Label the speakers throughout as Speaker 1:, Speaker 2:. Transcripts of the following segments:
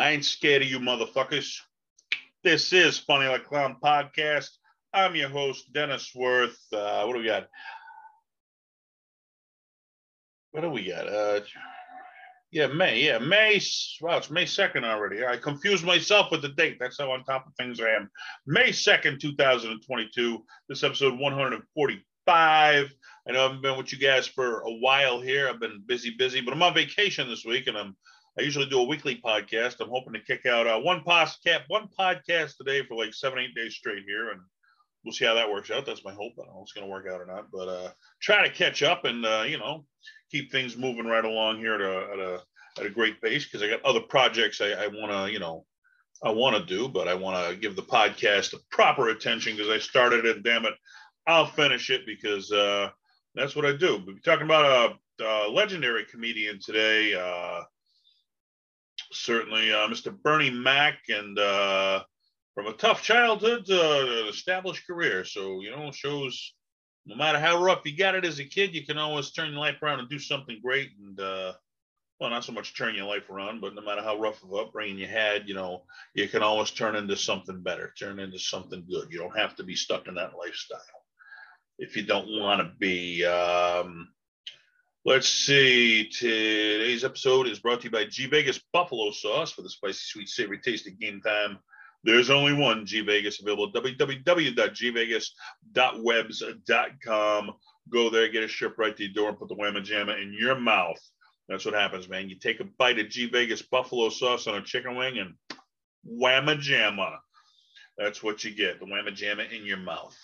Speaker 1: I ain't scared of you motherfuckers. This is Funny Like Clown Podcast. I'm your host, Dennis Worth. Uh, what do we got? What do we got? Uh, yeah, May. Yeah, May. Wow, it's May 2nd already. I confused myself with the date. That's how on top of things I am. May 2nd, 2022. This episode 145. I know I haven't been with you guys for a while here. I've been busy, busy, but I'm on vacation this week and I'm I usually do a weekly podcast. I'm hoping to kick out uh, one podcast, one podcast today for like seven, eight days straight here, and we'll see how that works out. That's my hope. I don't know if it's going to work out or not, but uh, try to catch up and uh, you know keep things moving right along here at a at a, at a great pace because I got other projects I, I want to you know I want to do, but I want to give the podcast the proper attention because I started it. Damn it, I'll finish it because uh, that's what I do. We're talking about a, a legendary comedian today. Uh, certainly, uh, Mr. Bernie Mac, and uh, from a tough childhood to an established career. So you know, shows no matter how rough you got it as a kid, you can always turn your life around and do something great. And uh, well, not so much turn your life around, but no matter how rough of upbringing you had, you know, you can always turn into something better, turn into something good. You don't have to be stuck in that lifestyle if you don't want to be. Um, let's see. Today's episode is brought to you by G Vegas Buffalo Sauce for the spicy, sweet, savory taste of game time. There's only one G Vegas available. www.gvegas.webs.com. Go there, get a ship right to your door, and put the whamma jamma in your mouth. That's what happens, man. You take a bite of G Vegas buffalo sauce on a chicken wing and whamma jamma. That's what you get. The whamma jamma in your mouth.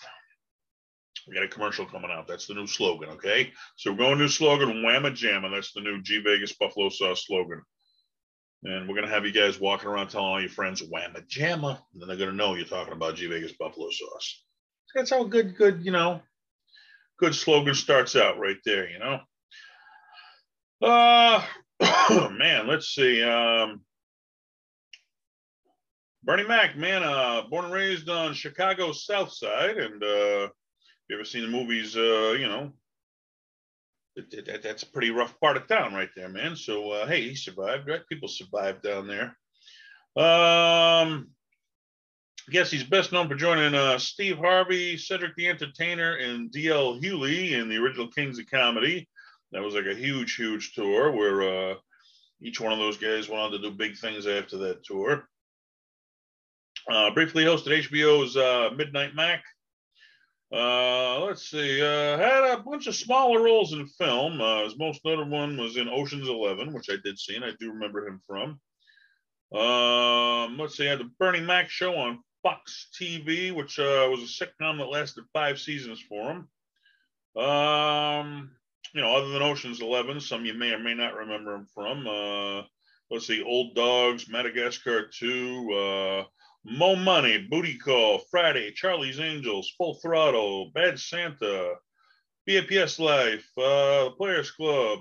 Speaker 1: We got a commercial coming out. That's the new slogan. Okay. So we're going new slogan, whamma jamma. That's the new G Vegas buffalo sauce slogan. And we're going to have you guys walking around telling all your friends whamma jamma. And then they're going to know you're talking about G Vegas buffalo sauce. That's how good, good, you know, good slogan starts out right there, you know. Uh, man, let's see. Um, Bernie Mac, man, uh, born and raised on Chicago's South Side. And uh, you ever seen the movies, uh, you know, it, that's a pretty rough part of town right there, man. So uh, hey, he survived, right? People survived down there. Um, I guess he's best known for joining uh, Steve Harvey, Cedric the Entertainer, and D.L. Hughley in the original Kings of Comedy. That was like a huge, huge tour where uh, each one of those guys went on to do big things after that tour. Uh, briefly hosted HBO's uh, Midnight Mac uh, let's see. Uh, had a bunch of smaller roles in film. Uh, his most notable one was in Ocean's Eleven, which I did see, and I do remember him from. Um, let's see. I had the Bernie Mac show on Fox TV, which uh, was a sitcom that lasted five seasons for him. Um, you know, other than Ocean's Eleven, some you may or may not remember him from. Uh, let's see, Old Dogs, Madagascar Two. Uh, Mo Money, Booty Call, Friday, Charlie's Angels, Full Throttle, Bad Santa, BAPS Life, uh, Players Club,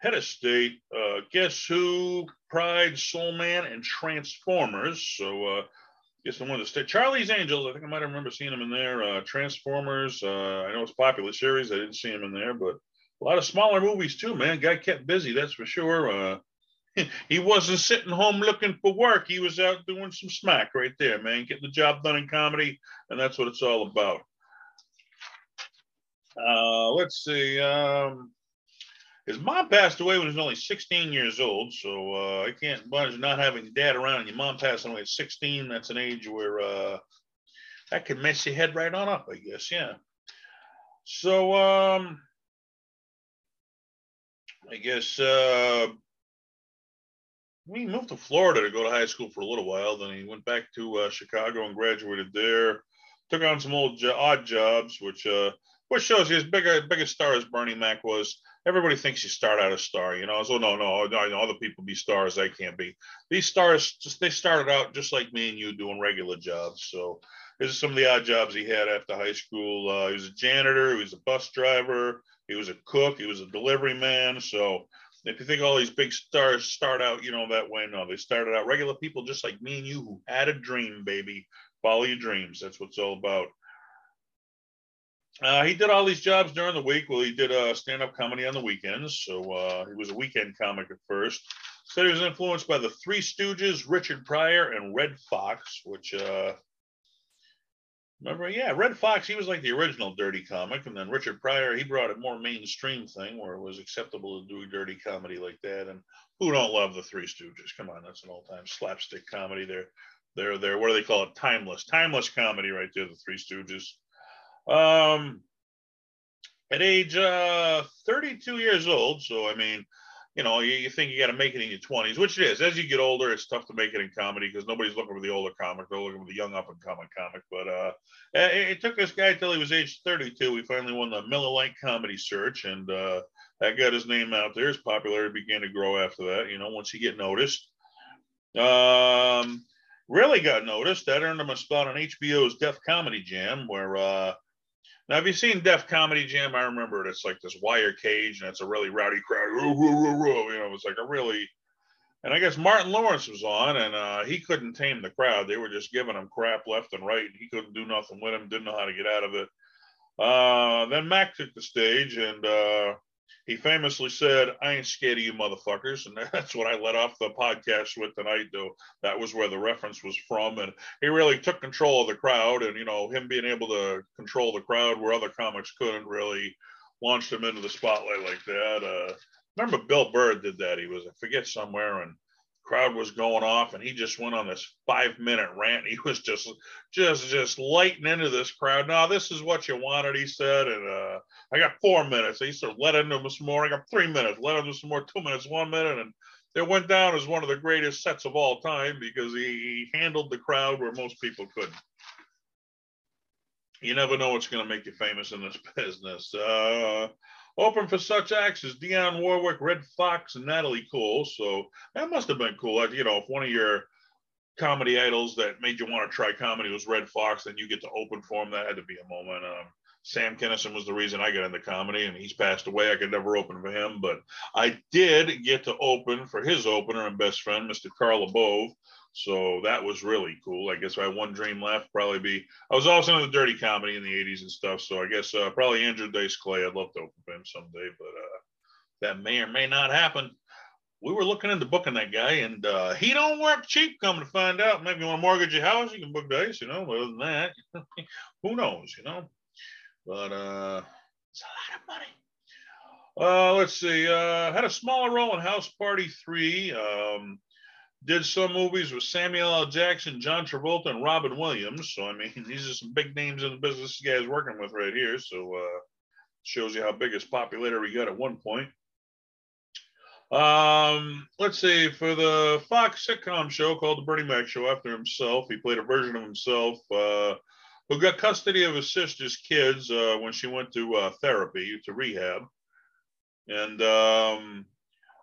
Speaker 1: Head of State, uh, Guess Who, Pride, Soul Man, and Transformers. So, uh, guess the one to stay. Charlie's Angels, I think I might remember seeing him in there. Uh, Transformers, uh, I know it's a popular series. I didn't see him in there, but a lot of smaller movies too, man. Guy kept busy, that's for sure. Uh, he wasn't sitting home looking for work. He was out doing some smack right there, man, getting the job done in comedy, and that's what it's all about. Uh, let's see. Um, his mom passed away when he was only 16 years old, so uh, I can't imagine not having your dad around and your mom passing away at 16. That's an age where uh, that could mess your head right on up, I guess. Yeah. So um, I guess uh, he moved to Florida to go to high school for a little while. Then he went back to uh, Chicago and graduated there. Took on some old jo- odd jobs, which uh, which shows you as big a big a star as Bernie Mac was. Everybody thinks you start out a star, you know. So no, no, no, other people be stars. I can't be. These stars just they started out just like me and you doing regular jobs. So these some of the odd jobs he had after high school. Uh, he was a janitor. He was a bus driver. He was a cook. He was a delivery man. So if you think all these big stars start out, you know, that way, no, they started out regular people just like me and you who had a dream, baby. Follow your dreams. That's what it's all about. Uh, he did all these jobs during the week. Well, he did uh, stand-up comedy on the weekends, so uh, he was a weekend comic at first. said he was influenced by the Three Stooges, Richard Pryor, and Redd Foxx, which uh, remember, yeah, Redd Foxx, he was like the original dirty comic, and then Richard Pryor, he brought a more mainstream thing where it was acceptable to do dirty comedy like that. And who don't love the Three Stooges? Come on, that's an all-time slapstick comedy. They're they're they're what do they call it? Timeless, timeless comedy right there. The Three Stooges. Um, at age uh, 32 years old, so I mean, you know, you, you think you got to make it in your 20s, which it is. As you get older, it's tough to make it in comedy because nobody's looking for the older comic; they're looking for the young up and coming comic. But uh, it, it, took this guy till he was age 32. He finally won the Miller Lite Comedy Search, and uh, that got his name out there. His popularity began to grow after that. You know, once you get noticed. Um, really got noticed. That earned him a spot on HBO's Def Comedy Jam, where uh, now have you seen Def Comedy Jam? I remember it. It's like this wire cage, and it's a really rowdy crowd. You know, it was like a really, and I guess Martin Lawrence was on, and uh, he couldn't tame the crowd. They were just giving him crap left and right. He couldn't do nothing with him. Didn't know how to get out of it. Uh, then Mac took the stage, and uh, he famously said, I ain't scared of you motherfuckers. And that's what I let off the podcast with tonight, though. That was where the reference was from. And he really took control of the crowd. And, you know, him being able to control the crowd where other comics couldn't really launched him into the spotlight like that. Uh, remember Bill Burr did that. He was, I forget somewhere, and crowd was going off and he just went on this five minute rant. He was just just just lighting into this crowd. Now this is what you wanted he said and uh, i got four minutes. He sort of let into him some more. I got three minutes. Let him into some more. Two minutes one minute. And it went down as one of the greatest sets of all time because he, he handled the crowd where most people couldn't. You never know what's going to make you famous in this business. Uh, Open for such acts as Dionne Warwick, Redd Foxx, and Natalie Cole. So that must have been cool. Like, you know, if one of your comedy idols that made you want to try comedy was Redd Foxx, then you get to open for him. That had to be a moment. Um, Sam Kinison was the reason I got into comedy, and he's passed away. I could never open for him, but I did get to open for his opener and best friend, Mr. Carl LaBove. So that was really cool. I guess I had one dream left, probably be. I was also into the dirty comedy in the '80s and stuff. So I guess uh, probably Andrew Dice Clay. I'd love to open for him someday, but uh, that may or may not happen. We were looking into booking that guy, and uh, he don't work cheap. Come to find out, maybe you want to mortgage your house, you can book Dice. You know, other than that, who knows? You know, but uh, it's a lot of money. Uh, let's see. Uh, had a smaller role in House Party Three. Um, did some movies with Samuel L. Jackson, John Travolta, and Robin Williams. So I mean, these are some big names in the business this guy's working with right here. So uh, shows you how big his popularity got at one point. Um, let's see, for the Fox sitcom show called The Bernie Mac Show after himself, he played a version of himself uh, who got custody of his sister's kids uh, when she went to uh, therapy, to rehab. And um,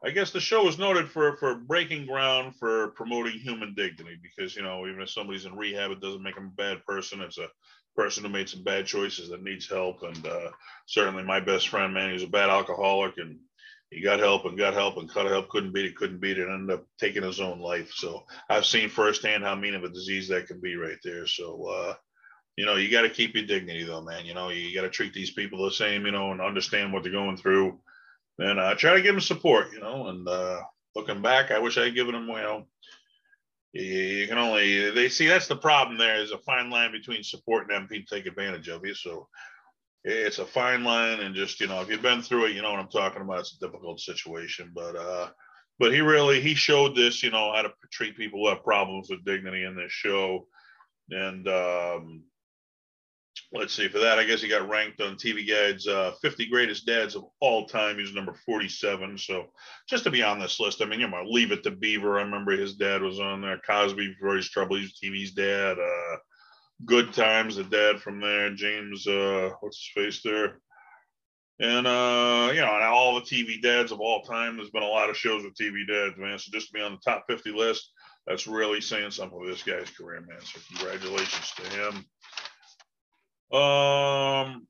Speaker 1: I guess the show is noted for for breaking ground for promoting human dignity because you know even if somebody's in rehab, it doesn't make them a bad person. It's a person who made some bad choices that needs help. And uh, certainly, my best friend, man, he's a bad alcoholic, and he got help and got help and cut help, couldn't beat it, couldn't beat it, and ended up taking his own life. So I've seen firsthand how mean of a disease that can be right there. So. Uh, you know, you got to keep your dignity, though, man. You know, you got to treat these people the same, you know, and understand what they're going through and uh, try to give them support, you know. And uh, looking back, I wish I would given them, you know, you, can only they see that's the problem. There is a fine line between support and MP take advantage of you. So it's a fine line, and just you know, if you've been through it, you know what I'm talking about. It's a difficult situation, but uh, but he really he showed this, you know, how to treat people who have problems with dignity in this show, and um, let's see, for that, I guess he got ranked on TV Guide's uh, 50 greatest dads of all time. He's number 47. So just to be on this list, I mean, you know, Leave It to Beaver. I remember his dad was on there. Cosby, before his trouble, he was TV's dad. Uh, Good Times, the dad from there. James, uh, what's his face there? And, uh, you know, and all the TV dads of all time. There's been a lot of shows with TV dads, man. So just to be on the top 50 list, that's really saying something with this guy's career, man. So congratulations to him. Um,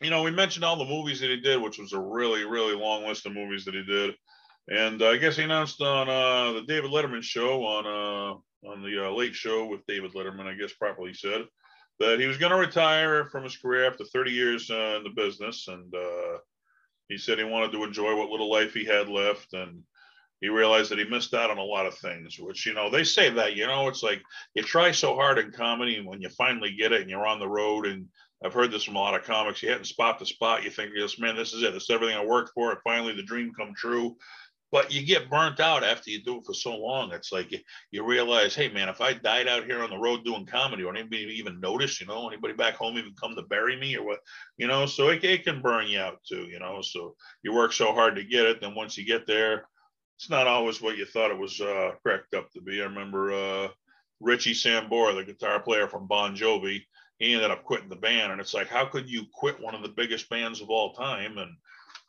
Speaker 1: you know, we mentioned all the movies that he did, which was a really, really long list of movies that he did. And uh, I guess he announced on uh, the David Letterman show on uh, on the uh, Late Show with David Letterman, I guess properly said, that he was going to retire from his career after 30 years uh, in the business, and uh, he said he wanted to enjoy what little life he had left, and he realized that he missed out on a lot of things, which, you know, they say that, you know, it's like you try so hard in comedy and when you finally get it and you're on the road and I've heard this from a lot of comics, you hit spot the spot, you think, yes, man, this is it. This is everything I worked for. Finally the dream come true. But you get burnt out after you do it for so long. It's like you, you realize, hey man, if I died out here on the road doing comedy, or anybody even notice, you know, anybody back home even come to bury me or what, you know, so it, it can burn you out too, you know. So you work so hard to get it, then once you get there, it's not always what you thought it was uh, cracked up to be. I remember uh, Richie Sambora, the guitar player from Bon Jovi, he ended up quitting the band. And it's like, how could you quit one of the biggest bands of all time? And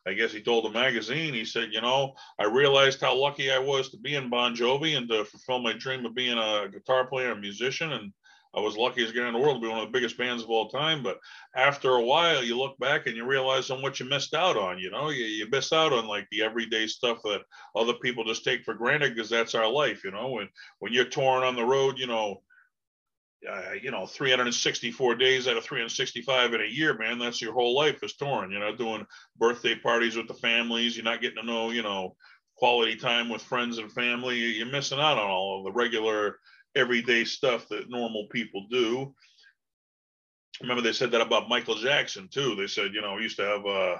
Speaker 1: I guess he told the magazine, he said, you know, I realized how lucky I was to be in Bon Jovi and to fulfill my dream of being a guitar player and musician. And I was lucky as getting in the world to be one of the biggest bands of all time. But after a while, you look back and you realize on what you missed out on. You know, you, you miss out on like the everyday stuff that other people just take for granted because that's our life. You know, when when you're touring on the road, you know, uh, you know, 364 days out of 365 in a year, man, that's your whole life is touring. You're not doing birthday parties with the families. You're not getting to know, you know, quality time with friends and family. You're missing out on all of the regular everyday stuff that normal people do. Remember, they said that about Michael Jackson too. They said, you know, he used to have uh,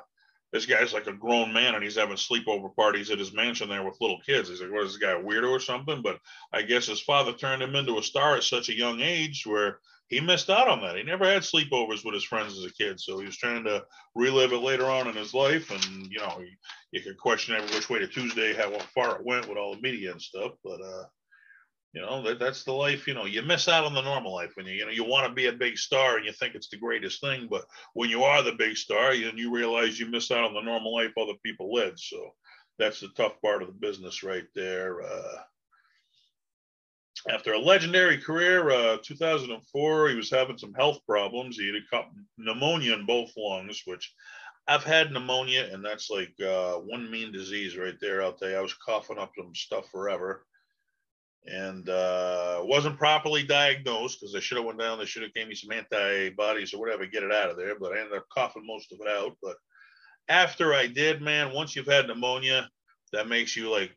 Speaker 1: this guy's like a grown man and he's having sleepover parties at his mansion there with little kids. He's like, what is this guy, weirdo or something? But I guess his father turned him into a star at such a young age where he missed out on that. He never had sleepovers with his friends as a kid. So he was trying to relive it later on in his life. And, you know, you, you could question every which way to Tuesday, how far it went with all the media and stuff. But, uh, you know, that, that's the life, you know, you miss out on the normal life when you, you know, you want to be a big star and you think it's the greatest thing. But when you are the big star, you, you realize you miss out on the normal life other people live. So that's the tough part of the business right there. Uh, after a legendary career, uh, 2004, he was having some health problems. He had caught pneumonia in both lungs, which I've had pneumonia, and that's like uh, one mean disease right there. I'll tell you, I was coughing up some stuff forever and uh, wasn't properly diagnosed because I should have went down. They should have gave me some antibodies or whatever, get it out of there. But I ended up coughing most of it out. But after I did, man, once you've had pneumonia, that makes you like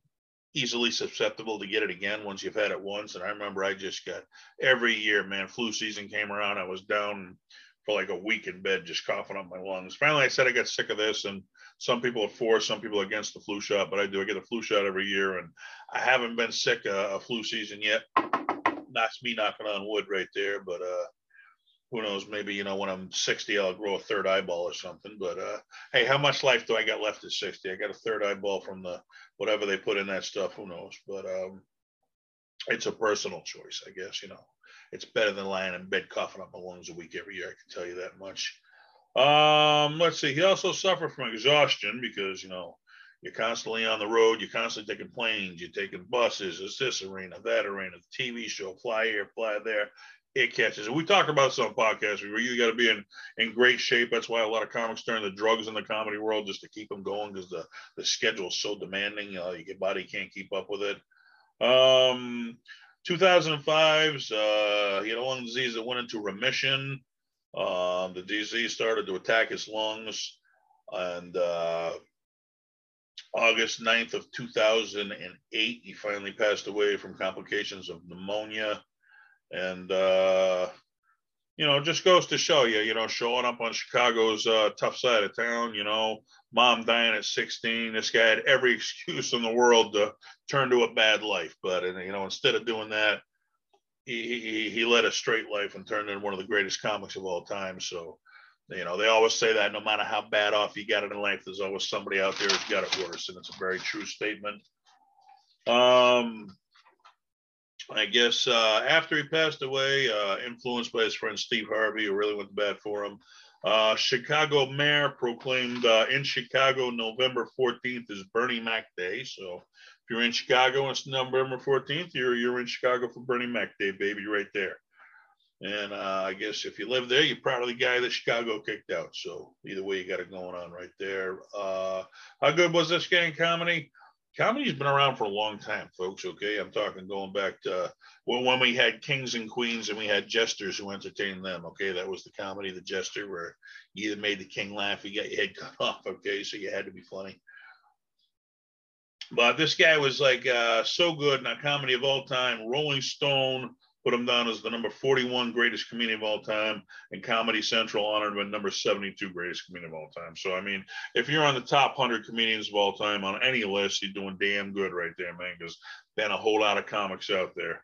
Speaker 1: easily susceptible to get it again once you've had it once. And I remember I just got every year, man, flu season came around. I was down for like a week in bed, just coughing up my lungs. Finally, I said I got sick of this, and some people are for, some people are against the flu shot, but I do. I get a flu shot every year, and I haven't been sick a, a flu season yet. That's me knocking on wood right there, but uh, who knows? Maybe you know when I'm 60, I'll grow a third eyeball or something. But uh, hey, how much life do I got left at 60? I got a third eyeball from the whatever they put in that stuff. Who knows? But um, it's a personal choice, I guess. You know it's better than lying in bed coughing up my lungs a week every year. I can tell you that much. Um, let's see. He also suffered from exhaustion because you know you're constantly on the road. You're constantly taking planes. You're taking buses. It's this arena, that arena, the TV show, fly here, fly there. It catches. We talk about some podcasts where you got to be in, in great shape. That's why a lot of comics turn to drugs in the comedy world just to keep them going because the the schedule is so demanding. Uh, your body can't keep up with it. Um, 2005's uh, he had a lung disease that went into remission. Um, the disease started to attack his lungs, and uh, August 9th of 2008, he finally passed away from complications of pneumonia. And uh, you know, just goes to show you, you know, showing up on Chicago's uh, tough side of town, you know, mom dying at 16. This guy had every excuse in the world to turn to a bad life. But, you know, instead of doing that, he, he, he led a straight life and turned into one of the greatest comics of all time. So, you know, they always say that no matter how bad off you got it in life, there's always somebody out there who's got it worse. And it's a very true statement. Um, I guess uh, after he passed away, uh, influenced by his friend Steve Harvey, who really went bad for him, uh, Chicago mayor proclaimed uh, in Chicago November 14th is Bernie Mac Day. So you're in Chicago, and it's November 14th. You're you're in Chicago for Bernie Mac Day, baby, right there. And uh, I guess if you live there, you're proud of the guy that Chicago kicked out. So either way, you got it going on right there. Uh, how good was this in comedy? comedy's been around for a long time, folks. Okay, I'm talking going back to well, when we had kings and queens and we had jesters who entertained them. Okay, that was the comedy, the jester, where you either made the king laugh, you got your head cut off. Okay, so you had to be funny. But this guy was like uh, so good in a comedy of all time. Rolling Stone put him down as the number 41 greatest comedian of all time, and Comedy Central honored him at number 72 greatest comedian of all time. So, I mean, if you're on the top 100 comedians of all time on any list, you're doing damn good right there, man, because been a whole lot of comics out there.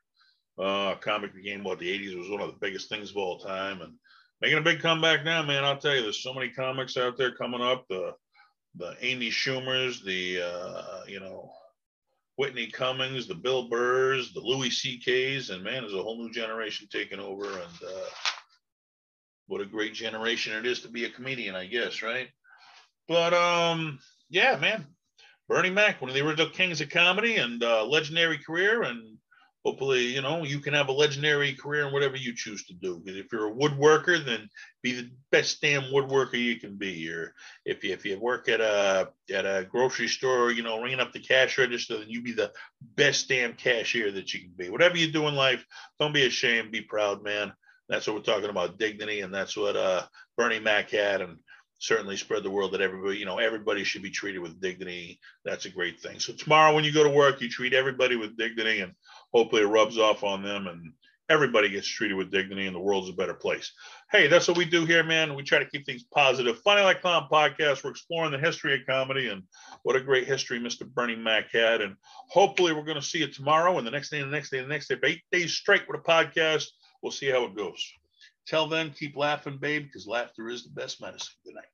Speaker 1: Uh, comic became what the 80s was one of the biggest things of all time, and making a big comeback now, man. I'll tell you, there's so many comics out there coming up. The the Amy Schumers, the uh, you know Whitney Cummings, the Bill Burrs, the Louis C.K.'s, and man, there's a whole new generation taking over. And uh, what a great generation it is to be a comedian, I guess, right? But um, yeah, man, Bernie Mac, one of the original kings of comedy, and uh, legendary career, and hopefully, you know, you can have a legendary career in whatever you choose to do. Because if you're a woodworker, then be the best damn woodworker you can be. Or if you if you work at a at a grocery store, you know, ringing up the cash register, then you be the best damn cashier that you can be. Whatever you do in life, don't be ashamed. Be proud, man. That's what we're talking about, dignity, and that's what uh, Bernie Mac had, and certainly spread the word that everybody, you know, everybody should be treated with dignity. That's a great thing. So tomorrow, when you go to work, you treat everybody with dignity, and hopefully it rubs off on them and everybody gets treated with dignity and the world's a better place. Hey, that's what we do here, man. We try to keep things positive. Funny Like Clown podcast. We're exploring the history of comedy and what a great history Mr. Bernie Mac had. And hopefully we're going to see you tomorrow and the next day, and the next day, and the next day, eight days straight with a podcast. We'll see how it goes. Till then, keep laughing, babe, because laughter is the best medicine. Good night.